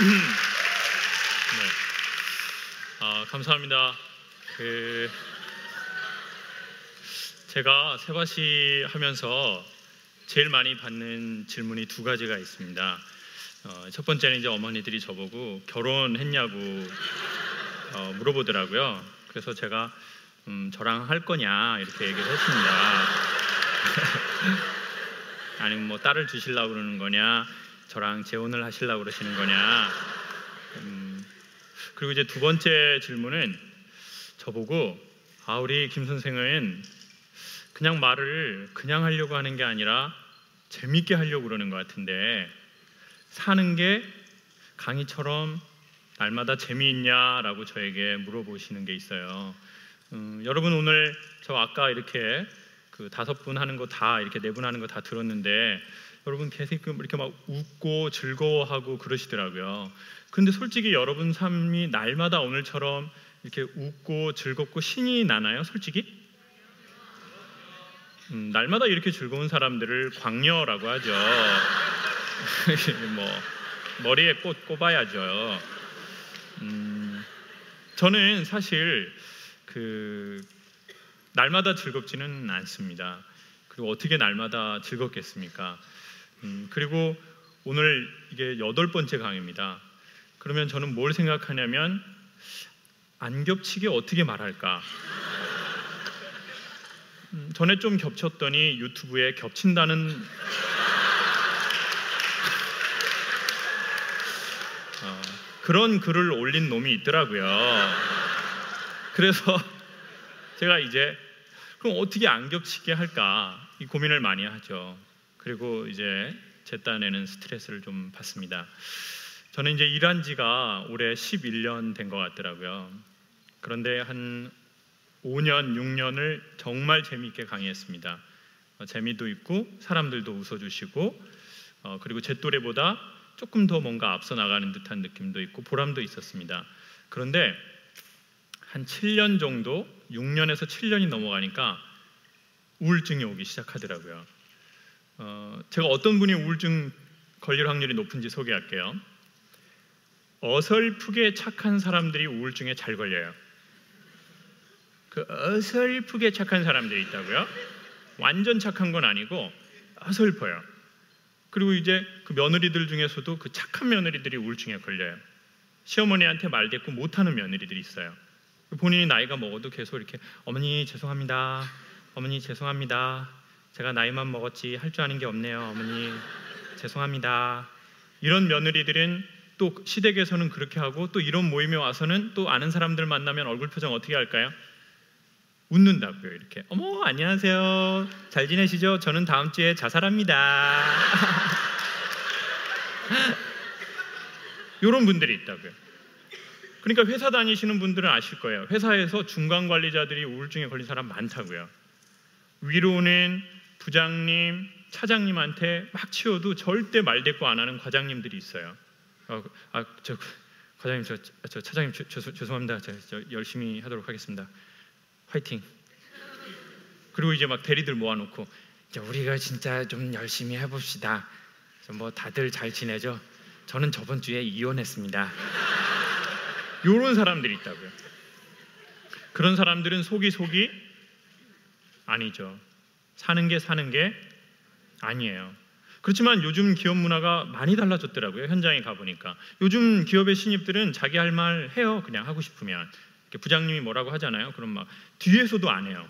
네. 아, 감사합니다. 그 제가 세바시 하면서 제일 많이 받는 질문이 두 가지가 있습니다. 어, 첫 번째는 이제 어머니들이 저보고 결혼했냐고 어, 물어보더라고요. 그래서 제가 음, 저랑 할 거냐 이렇게 얘기를 했습니다. 아니면 뭐 딸을 주실라고 그러는 거냐, 저랑 재혼을 하실라고 그러시는 거냐. 음, 그리고 이제 두 번째 질문은 저보고 아 우리 김 선생은 그냥 말을 그냥 하려고 하는 게 아니라 재밌게 하려고 그러는 것 같은데 사는 게 강의처럼 날마다 재미있냐라고 저에게 물어보시는 게 있어요. 음, 여러분 오늘 저 아까 이렇게 그 다섯 분 하는 거 다 이렇게 네 분 하는 거 다 들었는데 여러분 계속 이렇게 막 웃고 즐거워하고 그러시더라고요. 근데 솔직히 여러분 삶이 날마다 오늘처럼 이렇게 웃고 즐겁고 신이 나나요? 솔직히? 음, 날마다 이렇게 즐거운 사람들을 광녀라고 하죠. 뭐 머리에 꽃 꼽아야죠. 음, 저는 사실 그 날마다 즐겁지는 않습니다. 그리고 어떻게 날마다 즐겁겠습니까? 음, 그리고 오늘 이게 여덟 번째 강의입니다. 그러면 저는 뭘 생각하냐면 안 겹치게 어떻게 말할까? 음, 전에 좀 겹쳤더니 유튜브에 겹친다는 어, 그런 글을 올린 놈이 있더라고요. 그래서 제가 이제 그럼 어떻게 안 겹치게 할까 이 고민을 많이 하죠. 그리고 이제 제 딴에는 스트레스를 좀 받습니다. 저는 이제 일한 지가 올해 11년 된 것 같더라고요. 그런데 한 5년, 6년을 정말 재미있게 강의했습니다. 어, 재미도 있고 사람들도 웃어주시고 어, 그리고 제 또래보다 조금 더 뭔가 앞서 나가는 듯한 느낌도 있고 보람도 있었습니다. 그런데 한 7년 정도, 6년에서 7년이 넘어가니까 우울증이 오기 시작하더라고요. 어, 제가 어떤 분이 우울증 걸릴 확률이 높은지 소개할게요. 어설프게 착한 사람들이 우울증에 잘 걸려요. 그 어설프게 착한 사람들이 있다고요? 완전 착한 건 아니고 어설퍼요. 그리고 이제 그 며느리들 중에서도 그 착한 며느리들이 우울증에 걸려요. 시어머니한테 말 대꾸 못하는 며느리들이 있어요. 본인이 나이가 먹어도 계속 이렇게 어머니 죄송합니다. 어머니 죄송합니다. 제가 나이만 먹었지 할 줄 아는 게 없네요. 어머니 죄송합니다. 이런 며느리들은 또 시댁에서는 그렇게 하고 또 이런 모임에 와서는 또 아는 사람들 만나면 얼굴 표정 어떻게 할까요? 웃는다고요. 이렇게 어머 안녕하세요. 잘 지내시죠? 저는 다음 주에 자살합니다. 이런 분들이 있다고요. 그러니까 회사 다니시는 분들은 아실 거예요. 회사에서 중간 관리자들이 우울증에 걸린 사람 많다고요. 위로는 부장님, 차장님한테 막 치워도 절대 말 대꾸 안 하는 과장님들이 있어요. 어, 아, 저 과장님, 저, 저 차장님 저, 저, 죄송합니다. 저, 저 열심히 하도록 하겠습니다. 화이팅. 그리고 이제 막 대리들 모아놓고 이제 우리가 진짜 좀 열심히 해봅시다. 뭐 다들 잘 지내죠? 저는 저번 주에 이혼했습니다. 이런 사람들이 있다고요. 그런 사람들은 속이 속이 아니죠. 사는 게 사는 게 아니에요. 그렇지만 요즘 기업 문화가 많이 달라졌더라고요. 현장에 가보니까. 요즘 기업의 신입들은 자기 할 말 해요. 그냥 하고 싶으면. 부장님이 뭐라고 하잖아요. 그럼 막 뒤에서도 안 해요.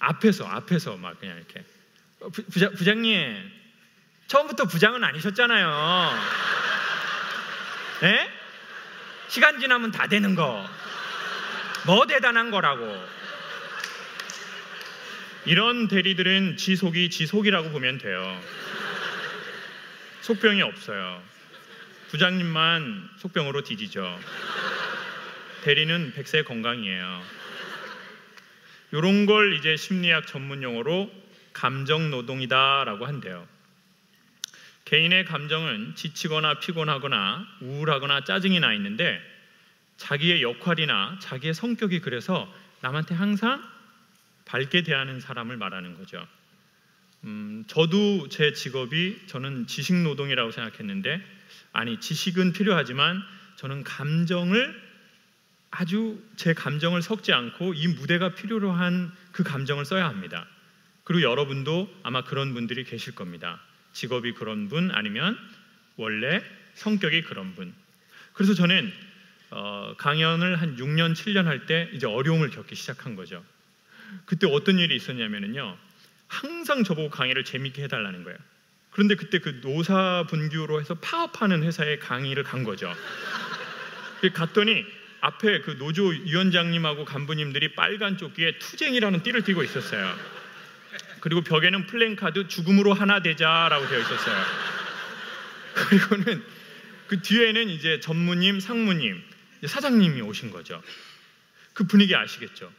앞에서, 앞에서 막 그냥 이렇게. 어, 부, 부장, 부장님, 처음부터 부장은 아니셨잖아요. 예? 시간 지나면 다 되는 거. 뭐 대단한 거라고. 이런 대리들은 지속이 지속이라고 보면 돼요. 속병이 없어요. 부장님만 속병으로 뒤지죠. 대리는 백세 건강이에요. 이런 걸 이제 심리학 전문 용어로 감정 노동이다라고 한대요. 개인의 감정은 지치거나 피곤하거나 우울하거나 짜증이 나 있는데 자기의 역할이나 자기의 성격이 그래서 남한테 항상 밝게 대하는 사람을 말하는 거죠. 음, 저도 제 직업이 저는 지식 노동이라고 생각했는데 아니 지식은 필요하지만 저는 감정을 아주 제 감정을 섞지 않고 이 무대가 필요로 한 그 감정을 써야 합니다. 그리고 여러분도 아마 그런 분들이 계실 겁니다. 직업이 그런 분 아니면 원래 성격이 그런 분. 그래서 저는 어, 강연을 한 6년, 7년 할 때 이제 어려움을 겪기 시작한 거죠. 그때 어떤 일이 있었냐면요. 항상 저보고 강의를 재밌게 해달라는 거예요. 그런데 그때 그 노사 분규로 해서 파업하는 회사에 강의를 간 거죠. 갔더니 앞에 그 노조 위원장님하고 간부님들이 빨간 조끼에 투쟁이라는 띠를 띠고 있었어요. 그리고 벽에는 플랜카드 죽음으로 하나 되자라고 되어 있었어요. 그리고는 그 뒤에는 이제 전무님, 상무님, 사장님이 오신 거죠. 그 분위기 아시겠죠?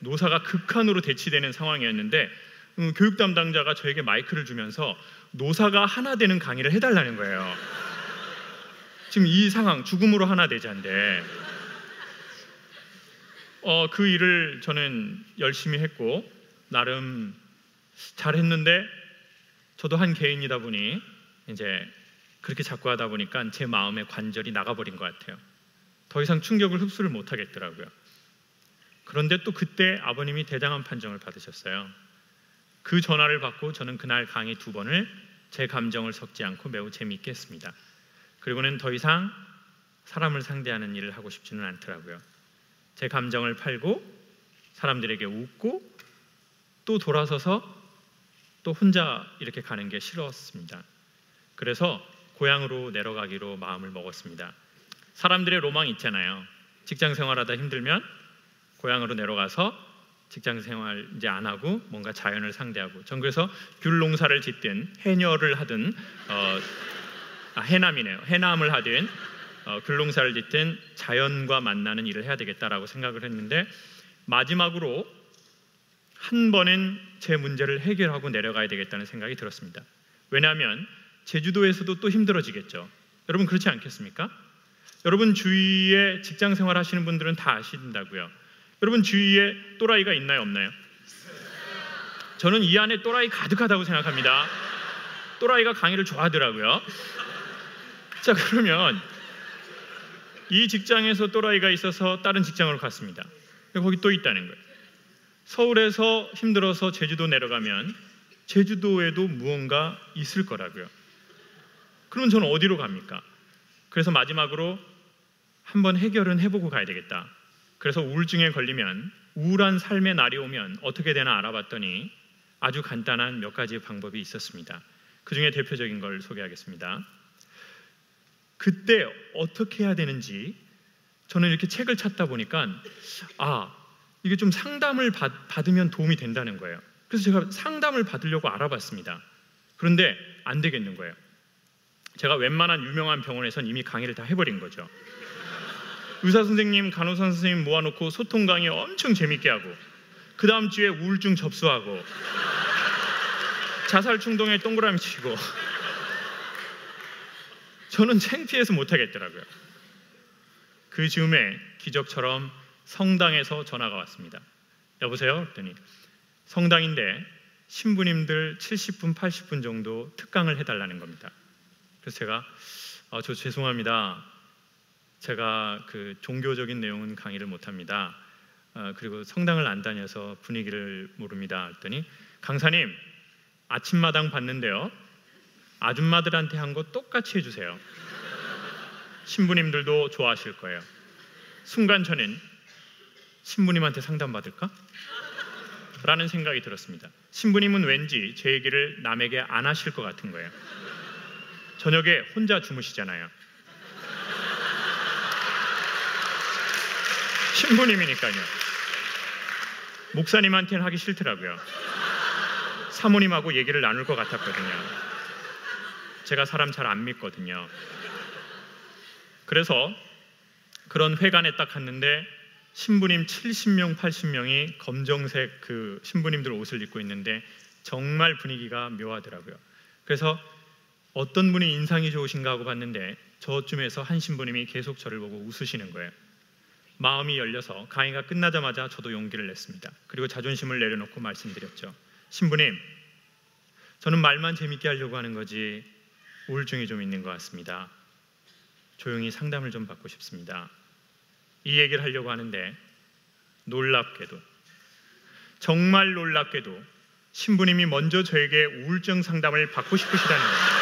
노사가 극한으로 대치되는 상황이었는데 음, 교육 담당자가 저에게 마이크를 주면서 노사가 하나 되는 강의를 해달라는 거예요. 지금 이 상황 죽음으로 하나 되자인데 어, 그 일을 저는 열심히 했고 나름 잘했는데 저도 한 개인이다 보니 이제 그렇게 자꾸 하다 보니까 제 마음의 관절이 나가버린 것 같아요. 더 이상 충격을 흡수를 못 하겠더라고요. 그런데 또 그때 아버님이 대장한 판정을 받으셨어요. 그 전화를 받고 저는 그날 강의 두 번을 제 감정을 섞지 않고 매우 재미있게 했습니다. 그리고는 더 이상 사람을 상대하는 일을 하고 싶지는 않더라고요. 제 감정을 팔고 사람들에게 웃고 또 돌아서서 또 혼자 이렇게 가는 게 싫었습니다. 그래서 고향으로 내려가기로 마음을 먹었습니다. 사람들의 로망 있잖아요. 직장 생활하다 힘들면 고향으로 내려가서 직장 생활 이제 안 하고 뭔가 자연을 상대하고 전 그래서 귤 농사를 짓든 해녀를 하든 어, 아, 해남이네요. 해남을 하든 어, 귤 농사를 짓든 자연과 만나는 일을 해야 되겠다라고 생각을 했는데 마지막으로 한 번은 제 문제를 해결하고 내려가야 되겠다는 생각이 들었습니다. 왜냐하면 제주도에서도 또 힘들어지겠죠. 여러분 그렇지 않겠습니까? 여러분 주위에 직장 생활 하시는 분들은 다 아신다고요. 여러분 주위에 또라이가 있나요, 없나요? 저는 이 안에 또라이 가득하다고 생각합니다. 또라이가 강의를 좋아하더라고요. 자, 그러면 이 직장에서 또라이가 있어서 다른 직장으로 갔습니다. 거기 또 있다는 거예요. 서울에서 힘들어서 제주도 내려가면 제주도에도 무언가 있을 거라고요. 그러면 저는 어디로 갑니까? 그래서 마지막으로 한번 해결은 해보고 가야 되겠다. 그래서 우울증에 걸리면 우울한 삶의 날이 오면 어떻게 되나 알아봤더니 아주 간단한 몇 가지 방법이 있었습니다. 그 중에 대표적인 걸 소개하겠습니다. 그때 어떻게 해야 되는지 저는 이렇게 책을 찾다 보니까 아 이게 좀 상담을 받, 받으면 도움이 된다는 거예요. 그래서 제가 상담을 받으려고 알아봤습니다. 그런데 안 되겠는 거예요. 제가 웬만한 유명한 병원에선 이미 강의를 다 해버린 거죠. 의사 선생님, 간호사 선생님 모아놓고 소통 강의 엄청 재밌게 하고 그 다음 주에 우울증 접수하고 자살 충동에 동그라미 치고 저는 창피해서 못하겠더라고요. 그 즈음에 기적처럼 성당에서 전화가 왔습니다. 여보세요? 그랬더니 성당인데 신부님들 70분, 80분 정도 특강을 해달라는 겁니다. 그래서 제가 아, 저 죄송합니다. 제가 그 종교적인 내용은 강의를 못합니다. 어, 그리고 성당을 안 다녀서 분위기를 모릅니다. 했더니 강사님 아침마당 봤는데요. 아줌마들한테 한 거 똑같이 해주세요. 신부님들도 좋아하실 거예요. 순간 저는 신부님한테 상담받을까? 라는 생각이 들었습니다. 신부님은 왠지 제 얘기를 남에게 안 하실 것 같은 거예요. 저녁에 혼자 주무시잖아요. 신부님이니까요. 목사님한테는 하기 싫더라고요. 사모님하고 얘기를 나눌 것 같았거든요. 제가 사람 잘 안 믿거든요. 그래서 그런 회관에 딱 갔는데 신부님 70명, 80명이 검정색 그 신부님들 옷을 입고 있는데 정말 분위기가 묘하더라고요. 그래서 어떤 분이 인상이 좋으신가 하고 봤는데 저쯤에서 한 신부님이 계속 저를 보고 웃으시는 거예요. 마음이 열려서 강의가 끝나자마자 저도 용기를 냈습니다. 그리고 자존심을 내려놓고 말씀드렸죠. 신부님, 저는 말만 재밌게 하려고 하는 거지 우울증이 좀 있는 것 같습니다. 조용히 상담을 좀 받고 싶습니다. 이 얘기를 하려고 하는데 놀랍게도 정말 놀랍게도 신부님이 먼저 저에게 우울증 상담을 받고 싶으시다는 겁니다.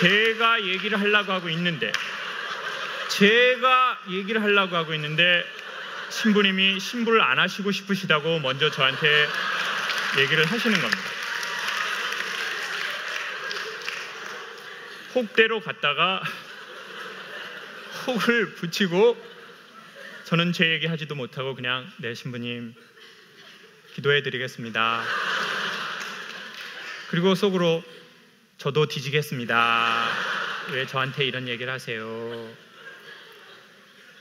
제가 얘기를 하려고 하고 있는데 제가 얘기를 하려고 하고 있는데 신부님이 신부를 안 하시고 싶으시다고 먼저 저한테 얘기를 하시는 겁니다. 혹대로 갔다가 혹을 붙이고 저는 제 얘기 하지도 못하고 그냥 네 신부님 기도해 드리겠습니다. 그리고 속으로 저도 뒤지겠습니다. 왜 저한테 이런 얘기를 하세요?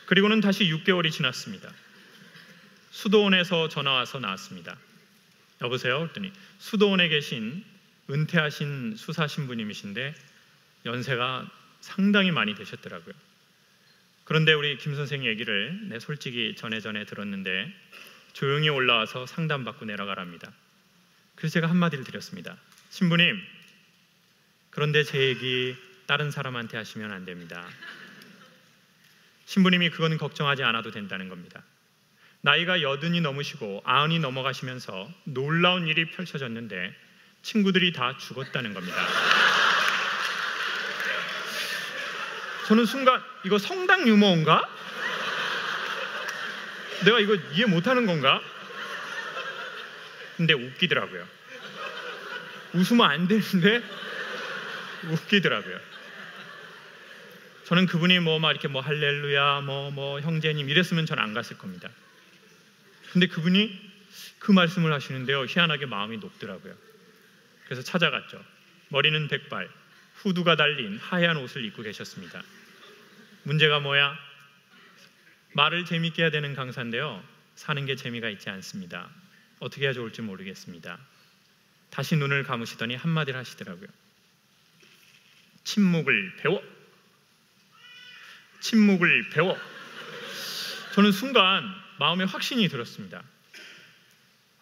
그리고는 다시 6개월이 지났습니다. 수도원에서 전화 와서 나왔습니다. 여보세요? 그랬더니 수도원에 계신 은퇴하신 수사 신부님이신데 연세가 상당히 많이 되셨더라고요. 그런데 우리 김 선생 얘기를 내 솔직히 전에 전에 들었는데 조용히 올라와서 상담받고 내려가랍니다. 그래서 제가 한마디를 드렸습니다. 신부님, 그런데 제 얘기 다른 사람한테 하시면 안 됩니다. 신부님이 그건 걱정하지 않아도 된다는 겁니다. 나이가 여든이 넘으시고 아흔이 넘어가시면서 놀라운 일이 펼쳐졌는데 친구들이 다 죽었다는 겁니다. 저는 순간 이거 성당 유머인가? 내가 이거 이해 못하는 건가? 근데 웃기더라고요. 웃으면 안 되는데 웃기더라고요. 저는 그분이 뭐 막 이렇게 뭐 할렐루야 뭐뭐 뭐 형제님 이랬으면 저는 안 갔을 겁니다. 근데 그분이 그 말씀을 하시는데요. 희한하게 마음이 높더라고요. 그래서 찾아갔죠. 머리는 백발, 후두가 달린 하얀 옷을 입고 계셨습니다. 문제가 뭐야? 말을 재밌게 해야 되는 강사인데요. 사는 게 재미가 있지 않습니다. 어떻게 해야 좋을지 모르겠습니다. 다시 눈을 감으시더니 한마디를 하시더라고요. 침묵을 배워. 침묵을 배워. 저는 순간 마음에 확신이 들었습니다.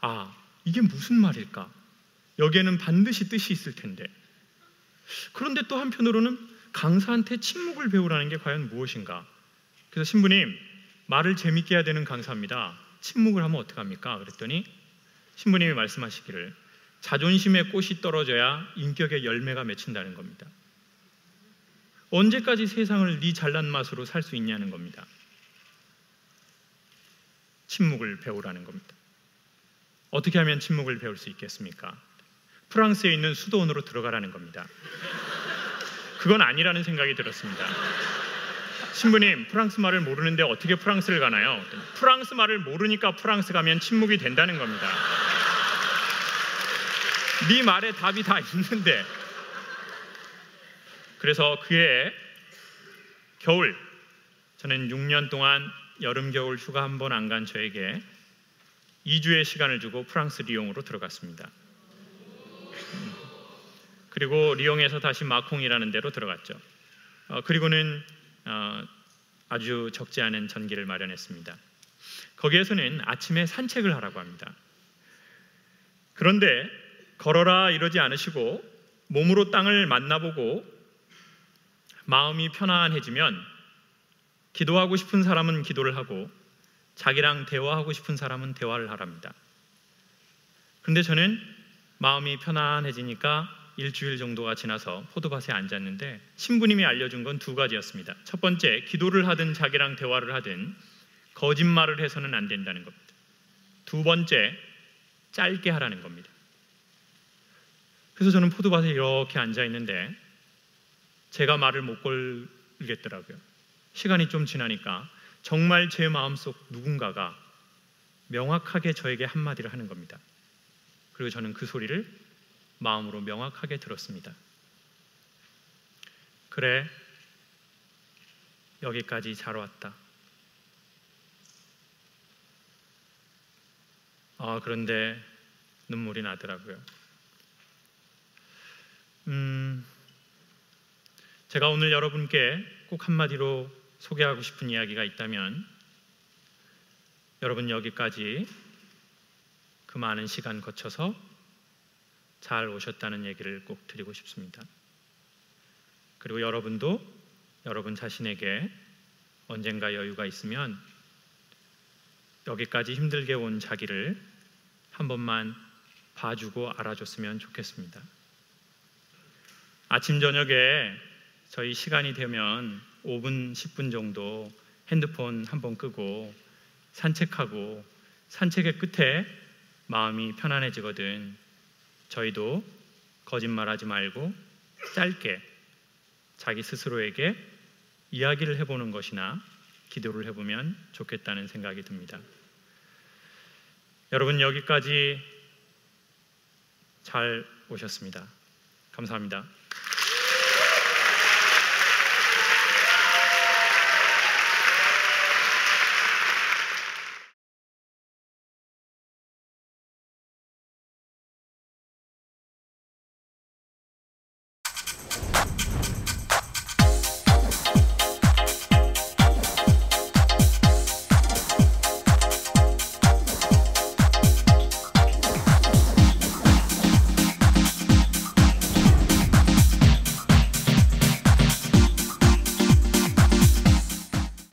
아, 이게 무슨 말일까? 여기에는 반드시 뜻이 있을 텐데. 그런데 또 한편으로는 강사한테 침묵을 배우라는 게 과연 무엇인가? 그래서 신부님, 말을 재밌게 해야 되는 강사입니다. 침묵을 하면 어떡합니까? 그랬더니 신부님이 말씀하시기를 자존심의 꽃이 떨어져야 인격의 열매가 맺힌다는 겁니다. 언제까지 세상을 네 잘난 맛으로 살 수 있냐는 겁니다. 침묵을 배우라는 겁니다. 어떻게 하면 침묵을 배울 수 있겠습니까? 프랑스에 있는 수도원으로 들어가라는 겁니다. 그건 아니라는 생각이 들었습니다. 신부님, 프랑스 말을 모르는데 어떻게 프랑스를 가나요? 프랑스 말을 모르니까 프랑스 가면 침묵이 된다는 겁니다. 네 말에 답이 다 있는데. 그래서 그해 겨울 저는 6년 동안 여름 겨울 휴가 한 번 안 간 저에게 2주의 시간을 주고 프랑스 리옹으로 들어갔습니다. 그리고 리옹에서 다시 마콩이라는 데로 들어갔죠. 어, 그리고는 어, 아주 적지 않은 전기를 마련했습니다. 거기에서는 아침에 산책을 하라고 합니다. 그런데 걸어라 이러지 않으시고 몸으로 땅을 만나보고 마음이 편안해지면 기도하고 싶은 사람은 기도를 하고 자기랑 대화하고 싶은 사람은 대화를 하랍니다. 그런데 저는 마음이 편안해지니까 일주일 정도가 지나서 포도밭에 앉았는데 신부님이 알려준 건 두 가지였습니다. 첫 번째, 기도를 하든 자기랑 대화를 하든 거짓말을 해서는 안 된다는 겁니다. 두 번째, 짧게 하라는 겁니다. 그래서 저는 포도밭에 이렇게 앉아 있는데 제가 말을 못 걸겠더라고요. 시간이 좀 지나니까 정말 제 마음속 누군가가 명확하게 저에게 한마디를 하는 겁니다. 그리고 저는 그 소리를 마음으로 명확하게 들었습니다. 그래, 여기까지 잘 왔다. 아, 그런데 눈물이 나더라고요. 음, 제가 오늘 여러분께 꼭 한마디로 소개하고 싶은 이야기가 있다면 여러분 여기까지 그 많은 시간 거쳐서 잘 오셨다는 얘기를 꼭 드리고 싶습니다. 그리고 여러분도 여러분 자신에게 언젠가 여유가 있으면 여기까지 힘들게 온 자기를 한 번만 봐주고 알아줬으면 좋겠습니다. 아침 저녁에 저희 시간이 되면 5분, 10분 정도 핸드폰 한번 끄고 산책하고 산책의 끝에 마음이 편안해지거든. 저희도 거짓말하지 말고 짧게 자기 스스로에게 이야기를 해보는 것이나 기도를 해보면 좋겠다는 생각이 듭니다. 여러분 여기까지 잘 오셨습니다. 감사합니다.